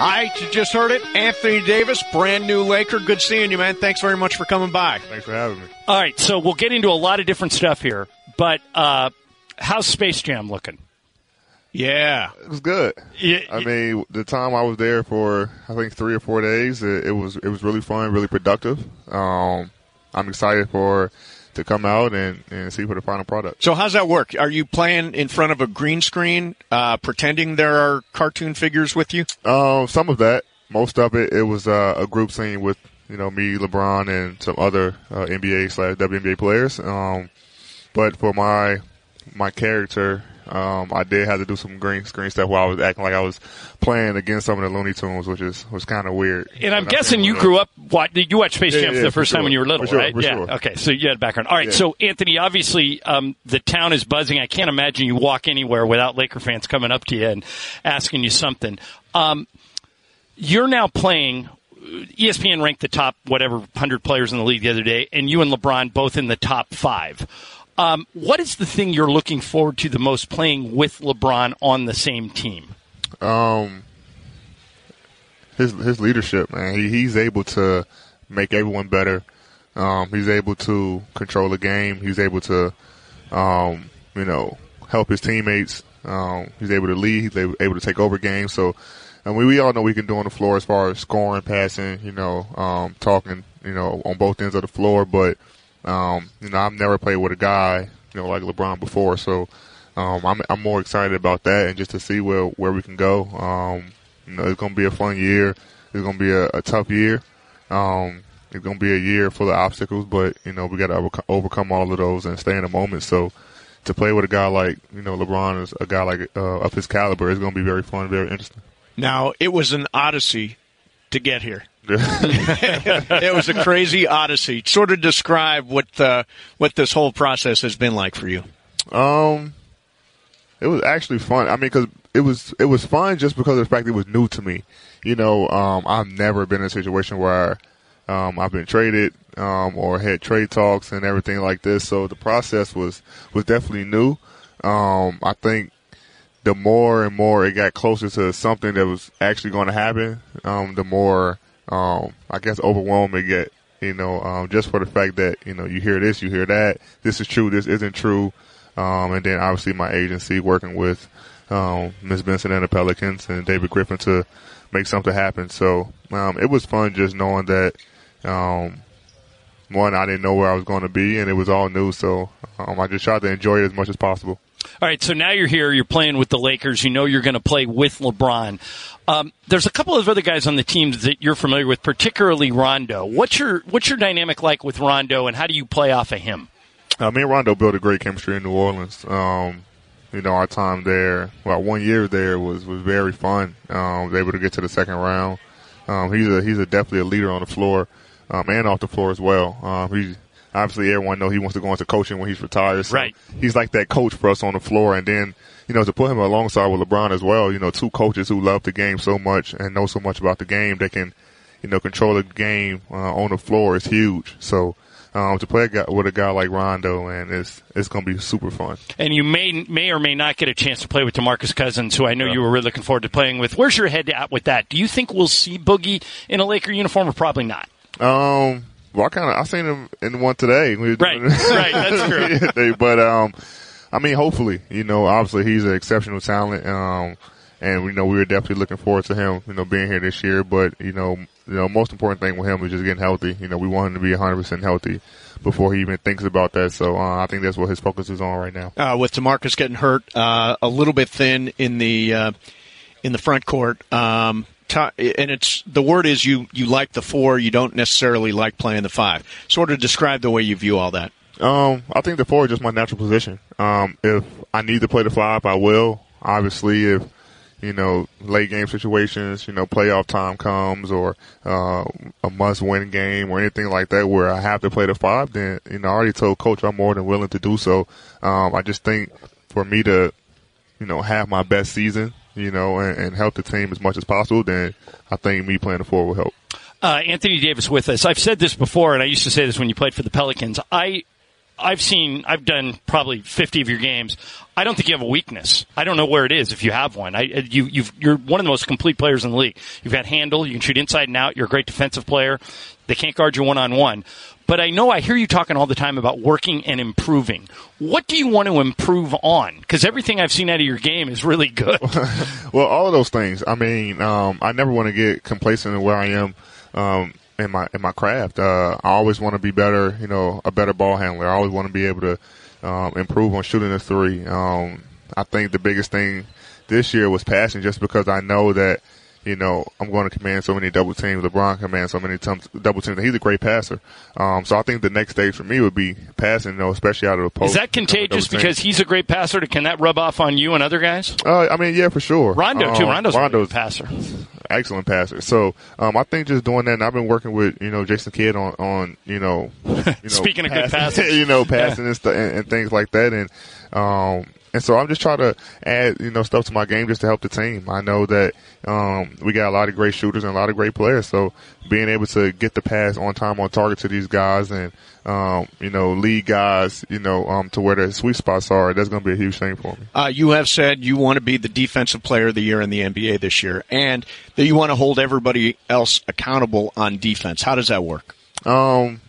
All right, you just heard it. Anthony Davis, brand new Laker. Good seeing you, man. Thanks very much for coming by. Thanks for having me. All right, so we'll get into a lot of different stuff here, but uh, how's Space Jam looking? Yeah, it was good. Yeah, I mean, the time I was there for I think three or four days, it, it was it was really fun, really productive. Um, I'm excited for to come out and, and see for the final product. So how's that work? Are you playing in front of a green screen, uh, pretending there are cartoon figures with you? Um, some of that, most of it, it was uh, a group scene with you know me, LeBron, and some other uh, NBA slash WNBA players. Um, but for my my character, um, I did have to do some green screen stuff while I was acting like I was playing against some of the Looney Tunes, which is was kind of weird. And I'm guessing you grew up. What you watched Space Yeah, Jam for yeah, the for first time when you were little, For sure, right? for yeah. sure. Okay, so you had a background. All right. Yeah. So Anthony, obviously, um, the town is buzzing. I can't imagine you walk anywhere without Laker fans coming up to you and asking you something. Um, you're now playing. E ESPN ranked the top whatever hundred players in the league the other day, and you and LeBron both in the top five. Um, what is the thing you're looking forward to the most playing with LeBron on the same team? Um, his his leadership, man. He he's able to make everyone better. Um, he's able to control the game. He's able to, um, you know, help his teammates. Um, he's able to lead. He's able to take over games. So, I mean, we all know we can do on the floor as far as scoring, passing, you know, um, talking, you know, on both ends of the floor. But, um, you know, I've never played with a guy, you know, like LeBron before. So, um, I'm I'm more excited about that and just to see where where we can go. Um, you know, it's going to be a fun year. It's going to be a, a tough year. Um, it's going to be a year full of obstacles, but you know we got to overcome, all of those and stay in the moment. So to play with a guy like you know LeBron is a guy like uh, of his caliber is going to be very fun, very interesting. Now it was an odyssey to get here. it was a crazy odyssey. Sort of describe what uh, what this whole process has been like for you. Um, it was actually fun. I mean, because it was it was fun just because of the fact it was new to me. You know, um, I've never been in a situation where um, I've been traded um, or had trade talks and everything like this. So the process was was definitely new. Um, I think the more and more it got closer to something that was actually going to happen, um, the more um, I guess overwhelmed it get. You know, um, just for the fact that you know you hear this, you hear that. This is true. This isn't true. Um, and then obviously my agency working with um, Ms. Benson and the Pelicans and David Griffin to make something happen. So um, it was fun just knowing that um, one I didn't know where I was going to be, and it was all new. So um, I just tried to enjoy it as much as possible. All right, so now you're here. You're playing with the Lakers. You know you're going to play with LeBron. Um, there's a couple of other guys on the team that you're familiar with, particularly Rondo. What's your what's your dynamic like with Rondo, and how do you play off of him? Uh, me and Rondo built a great chemistry in New Orleans. Um, you know, our time there, well, one year there was was very fun. Um, was able to get to the second round. Um, he's a he's a definitely a leader on the floor, um, and off the floor as well. Um, he obviously everyone know he wants to go into coaching when he's retired. So Right. He's like that coach for us on the floor, and then you know to put him alongside with LeBron as well. You know, two coaches who love the game so much and know so much about the game that can, you know, control the game uh, on the floor is huge. So. Um, to play a guy, with a guy like Rondo, and it's it's going to be super fun. And you may may or may not get a chance to play with Demarcus Cousins, who I know you were really looking forward to playing with. Where's your head at with that? Do you think we'll see Boogie in a Laker uniform, or probably not? Um, well, I kind of I seen him in one today. Right, right, that's true. But um, I mean, hopefully, you know, obviously he's an exceptional talent. Um, and we know we were definitely looking forward to him, you know, being here this year. But you know, you know, most important thing with him is just getting healthy. You know, we want him to be 100 percent healthy before he even thinks about that. So uh, I think that's what his focus is on right now. Uh, with Demarcus getting hurt, uh, a little bit thin in the uh, in the front court. Um, ti- and it's the word is you you like the four, you don't necessarily like playing the five. Sort of describe the way you view all that. Um, I think the four is just my natural position. Um, if I need to play the five, I will. Obviously, if you know late game situations, you know playoff time comes, or uh, a must-win game, or anything like that, where I have to play the five, then you know I already told coach I'm more than willing to do so. Um, I just think for me to, you know, have my best season, you know, and, and help the team as much as possible, then I think me playing the four will help. uh, Anthony Davis with us. I've said this before, and I used to say this when you played for the Pelicans. I I've seen, I've done probably 50 of your games. I don't think you have a weakness. I don't know where it is if you have one. I, you, you've, you're one of the most complete players in the league. You've got handle. You can shoot inside and out. You're a great defensive player. They can't guard you one on one. But I know I hear you talking all the time about working and improving. What do you want to improve on? Because everything I've seen out of your game is really good. well, all of those things. I mean, um, I never want to get complacent in where I am. Um, in my in my craft. Uh, I always want to be better, you know, a better ball handler. I always want to be able to um, improve on shooting a three. Um, I think the biggest thing this year was passing, just because I know that you know, I'm going to command so many double teams. LeBron commands so many times double teams. He's a great passer. Um, so I think the next stage for me would be passing, you know, especially out of the post. Is that contagious because he's a great passer? Can that rub off on you and other guys? Uh, I mean, yeah, for sure. Rondo, too. Um, Rondo's, Rondo's a passer. Excellent passer. So um, I think just doing that, and I've been working with, you know, Jason Kidd on, on you know, you know speaking passing, of good passing, you know, passing yeah. and, st- and, and things like that. And, um, and so I'm just trying to add, you know, stuff to my game just to help the team. I know that um, we got a lot of great shooters and a lot of great players. So being able to get the pass on time, on target to these guys, and um, you know, lead guys, you know, um, to where their sweet spots are, that's going to be a huge thing for me. Uh, you have said you want to be the defensive player of the year in the NBA this year, and that you want to hold everybody else accountable on defense. How does that work? Um,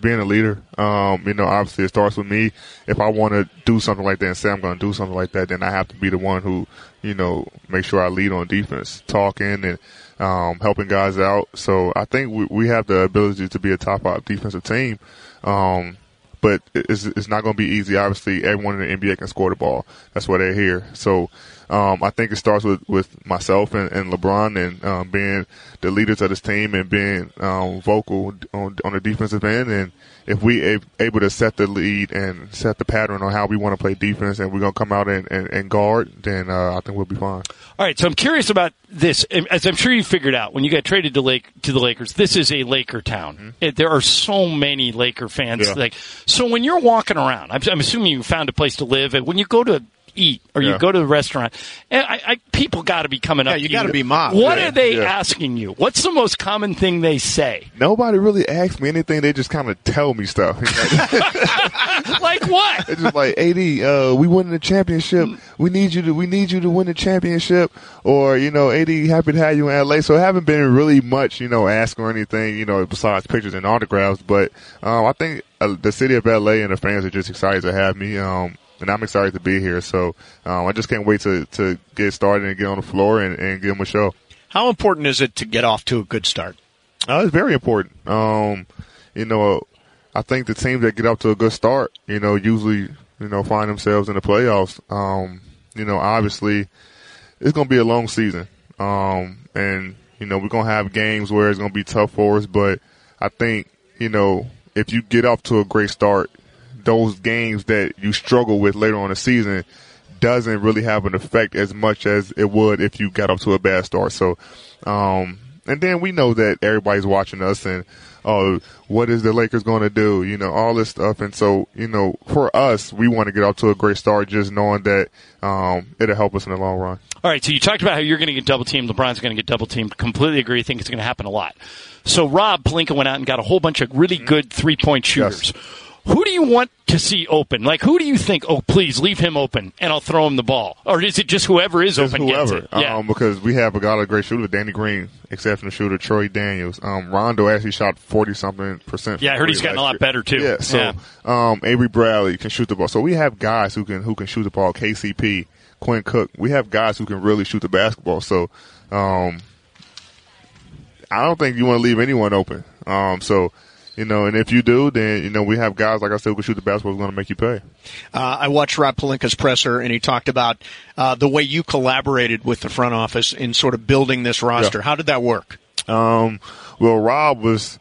being a leader. Um, you know, obviously it starts with me. If I want to do something like that and say I'm going to do something like that, then I have to be the one who, you know, make sure I lead on defense, talking and um, helping guys out. So I think we, we have the ability to be a top five defensive team. Um, but it's, it's not going to be easy. Obviously, everyone in the NBA can score the ball. That's why they're here. So um, I think it starts with, with myself and, and LeBron and um, being the leaders of this team and being um, vocal on, on the defensive end. And if we a- able to set the lead and set the pattern on how we want to play defense and we're going to come out and, and, and guard, then uh, I think we'll be fine. All right, so I'm curious about this. As I'm sure you figured out when you got traded to Lake to the Lakers, this is a Laker town. Mm-hmm. It, there are so many Laker fans. Yeah. Like, so when you're walking around, I'm, I'm assuming you found a place to live. And when you go to eat or yeah. you go to the restaurant, and I, I, people got to be coming yeah, up. you got to be mobbed. What yeah. are they asking you? What's the most common thing they say? Nobody really asks me anything. They just kind of tell me stuff. like what? It's just like, AD, uh, we won the championship. We need you to. We need you to win the championship. Or you know, AD, happy to have you in LA. So I haven't been really much, you know, ask or anything, you know, besides pictures and autographs. But um, I think uh, the city of LA and the fans are just excited to have me. Um, and I'm excited to be here. So um, I just can't wait to, to get started and get on the floor and, and give them a show. How important is it to get off to a good start? Uh, it's very important. Um, you know, I think the teams that get off to a good start, you know, usually, you know, find themselves in the playoffs. Um, you know, obviously, it's going to be a long season. Um, and, you know, we're going to have games where it's going to be tough for us, but I think, you know, if you get off to a great start, those games that you struggle with later on the season doesn't really have an effect as much as it would if you got up to a bad start. So, um, and then we know that everybody's watching us and, oh, what is the Lakers going to do? You know, all this stuff. And so, you know, for us, we want to get off to a great start just knowing that, um, it'll help us in the long run. All right. So you talked about how you're going to get double teamed. LeBron's going to get double teamed. Completely agree. I think it's going to happen a lot. So Rob Pelinka went out and got a whole bunch of really good three point shooters. Yes who do you want to see open? Like, who do you think? Oh, please leave him open, and I'll throw him the ball. Or is it just whoever is just open whoever. gets it? Yeah. Um, because we have a lot of great shooter, Danny Green, exceptional shooter, Troy Daniels. Um, Rondo actually shot forty something percent. Yeah, I heard he's gotten a lot year. better too. Yeah. So, yeah. um, Avery Bradley can shoot the ball. So we have guys who can who can shoot the ball. KCP, Quinn Cook. We have guys who can really shoot the basketball. So, um, I don't think you want to leave anyone open. Um, so you know, and if you do, then you know we have guys like I said who can shoot the basketball is going to make you pay. Uh, I watched Rob Pelinka's presser, and he talked about uh, the way you collaborated with the front office in sort of building this roster. Yeah. How did that work? Um, well, Rob was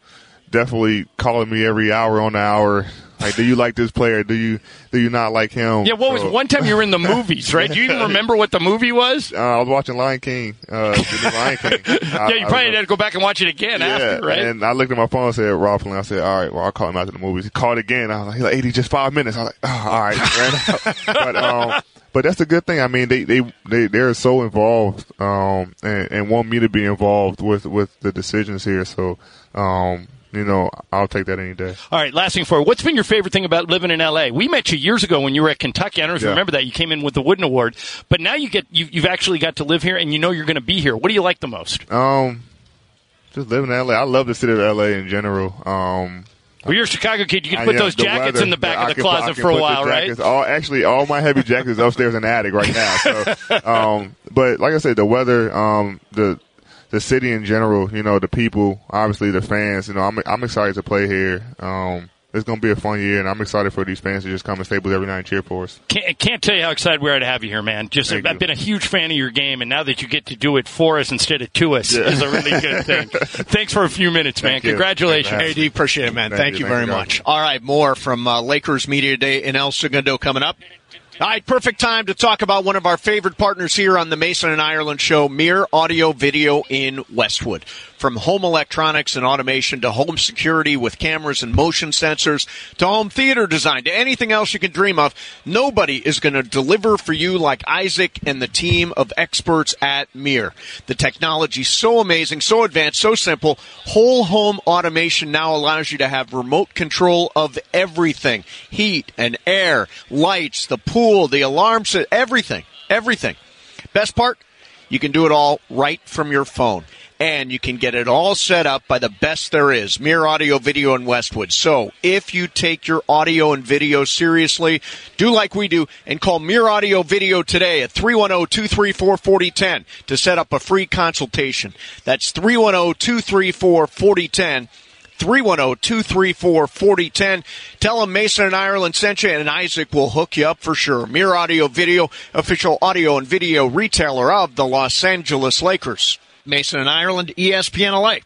definitely calling me every hour on the hour like, do you like this player? Do you do you not like him? Yeah. What was one time you were in the movies, right? Do you even remember what the movie was? Uh, I was watching Lion King. Uh, Lion King. yeah, you probably had to go back and watch it again yeah, after, right? And I looked at my phone and said Rob Flynn. I said, all right, well, I'll call him after the movies. He called again. I was like, he's like, AD, just five minutes. I was like, oh, all right. but um, but that's a good thing. I mean, they they they they're so involved um and, and want me to be involved with with the decisions here. So um you know, I'll take that any day. All right, last thing for you. What's been your favorite thing about living in LA? We met you years ago when you were at Kentucky. I don't know if you remember that. You came in with the Wooden Award, but now you get you, you've actually got to live here, and you know you're going to be here. What do you like the most? Um, just living in LA. I love the city of LA in general. Um, Well, you're a Chicago kid. You can I- put yeah, those jackets weather, in the back I of the put- closet for a while, right? All actually, all my heavy jackets upstairs in the attic right now. So, um, but like I said, the weather, um, the the city in general, you know, the people, obviously the fans. You know, I'm I'm excited to play here. Um, it's gonna be a fun year, and I'm excited for these fans to just come and stay with every night and cheer for us. Can't, can't tell you how excited we are to have you here, man. Just Thank I've you. been a huge fan of your game, and now that you get to do it for us instead of to us is a really good thing. Thanks for a few minutes, man. Thank. Congratulations. Thanks for AD, appreciate it, man. Thank, Thank you, you, very you, much. All right, more from uh, Lakers Media Day in El Segundo coming up. All right, perfect time to talk about one of our favorite partners here on the Mason and Ireland show, Mere Audio Video in Westwood. From home electronics and automation to home security with cameras and motion sensors to home theater design to anything else you can dream of, nobody is going to deliver for you like Isaac and the team of experts at Mere. The technology's so amazing, so advanced, so simple. Whole home automation now allows you to have remote control of everything. Heat and air, lights, the pool, the alarms, everything. Everything. Best part? You can do it all right from your phone. And you can get it all set up by the best there is, Mere Audio Video in Westwood. So if you take your audio and video seriously, do like we do and call Mere Audio Video today at 310-234-4010 to set up a free consultation. That's 310-234-4010. 310-234-4010. Tell them Mason and Ireland sent you and Isaac will hook you up for sure. Mere Audio Video, official audio and video retailer of the Los Angeles Lakers. Mason and Ireland, ESPN LA.